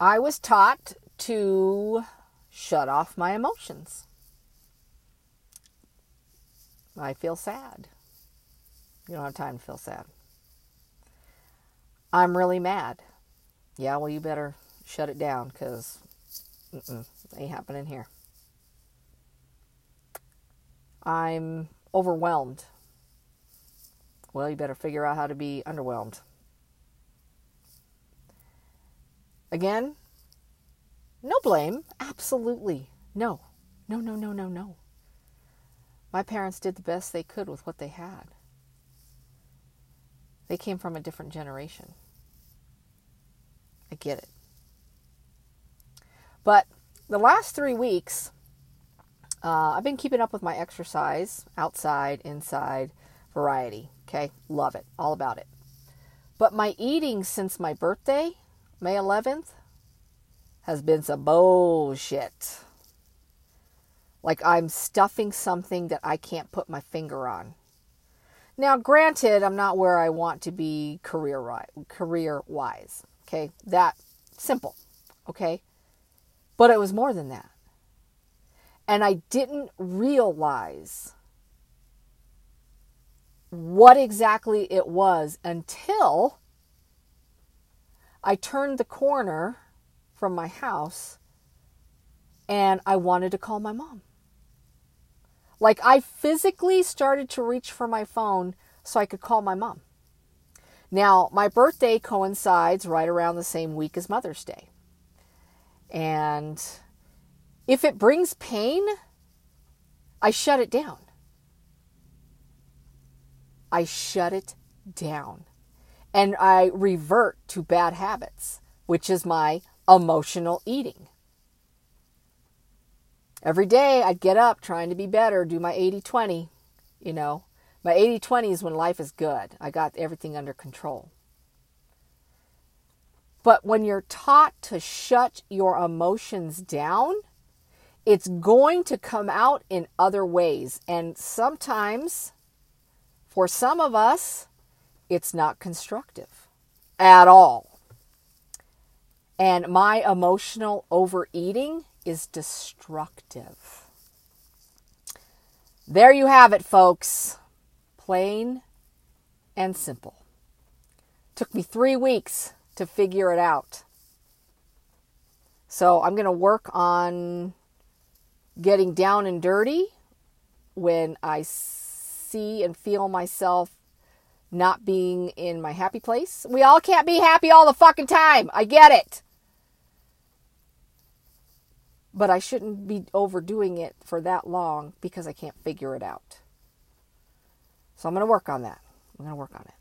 I was taught to shut off my emotions. I feel sad. You don't have time to feel sad. I'm really mad. Yeah, well, you better shut it down because ain't happening here. I'm overwhelmed. Well, you better figure out how to be underwhelmed. Again, no blame. Absolutely. No. No, no, no, no, no. My parents did the best they could with what they had. They came from a different generation. I get it. But the last three weeks, uh, I've been keeping up with my exercise outside, inside, variety. Okay, love it, all about it. But my eating since my birthday, May 11th, has been some bullshit. Like I'm stuffing something that I can't put my finger on. Now, granted, I'm not where I want to be career career wise. Okay, that simple. Okay, but it was more than that, and I didn't realize what exactly it was until I turned the corner from my house and I wanted to call my mom. Like I physically started to reach for my phone so I could call my mom. Now, my birthday coincides right around the same week as Mother's Day. And if it brings pain, I shut it down. I shut it down. And I revert to bad habits, which is my emotional eating. Every day I'd get up trying to be better, do my 80 20. You know, my 80 20 is when life is good. I got everything under control. But when you're taught to shut your emotions down, it's going to come out in other ways. And sometimes, for some of us, it's not constructive at all. And my emotional overeating is destructive. There you have it, folks. Plain and simple. Took me three weeks to figure it out. So I'm going to work on getting down and dirty when I see and feel myself not being in my happy place. We all can't be happy all the fucking time. I get it. But I shouldn't be overdoing it for that long because I can't figure it out. So I'm going to work on that. I'm going to work on it.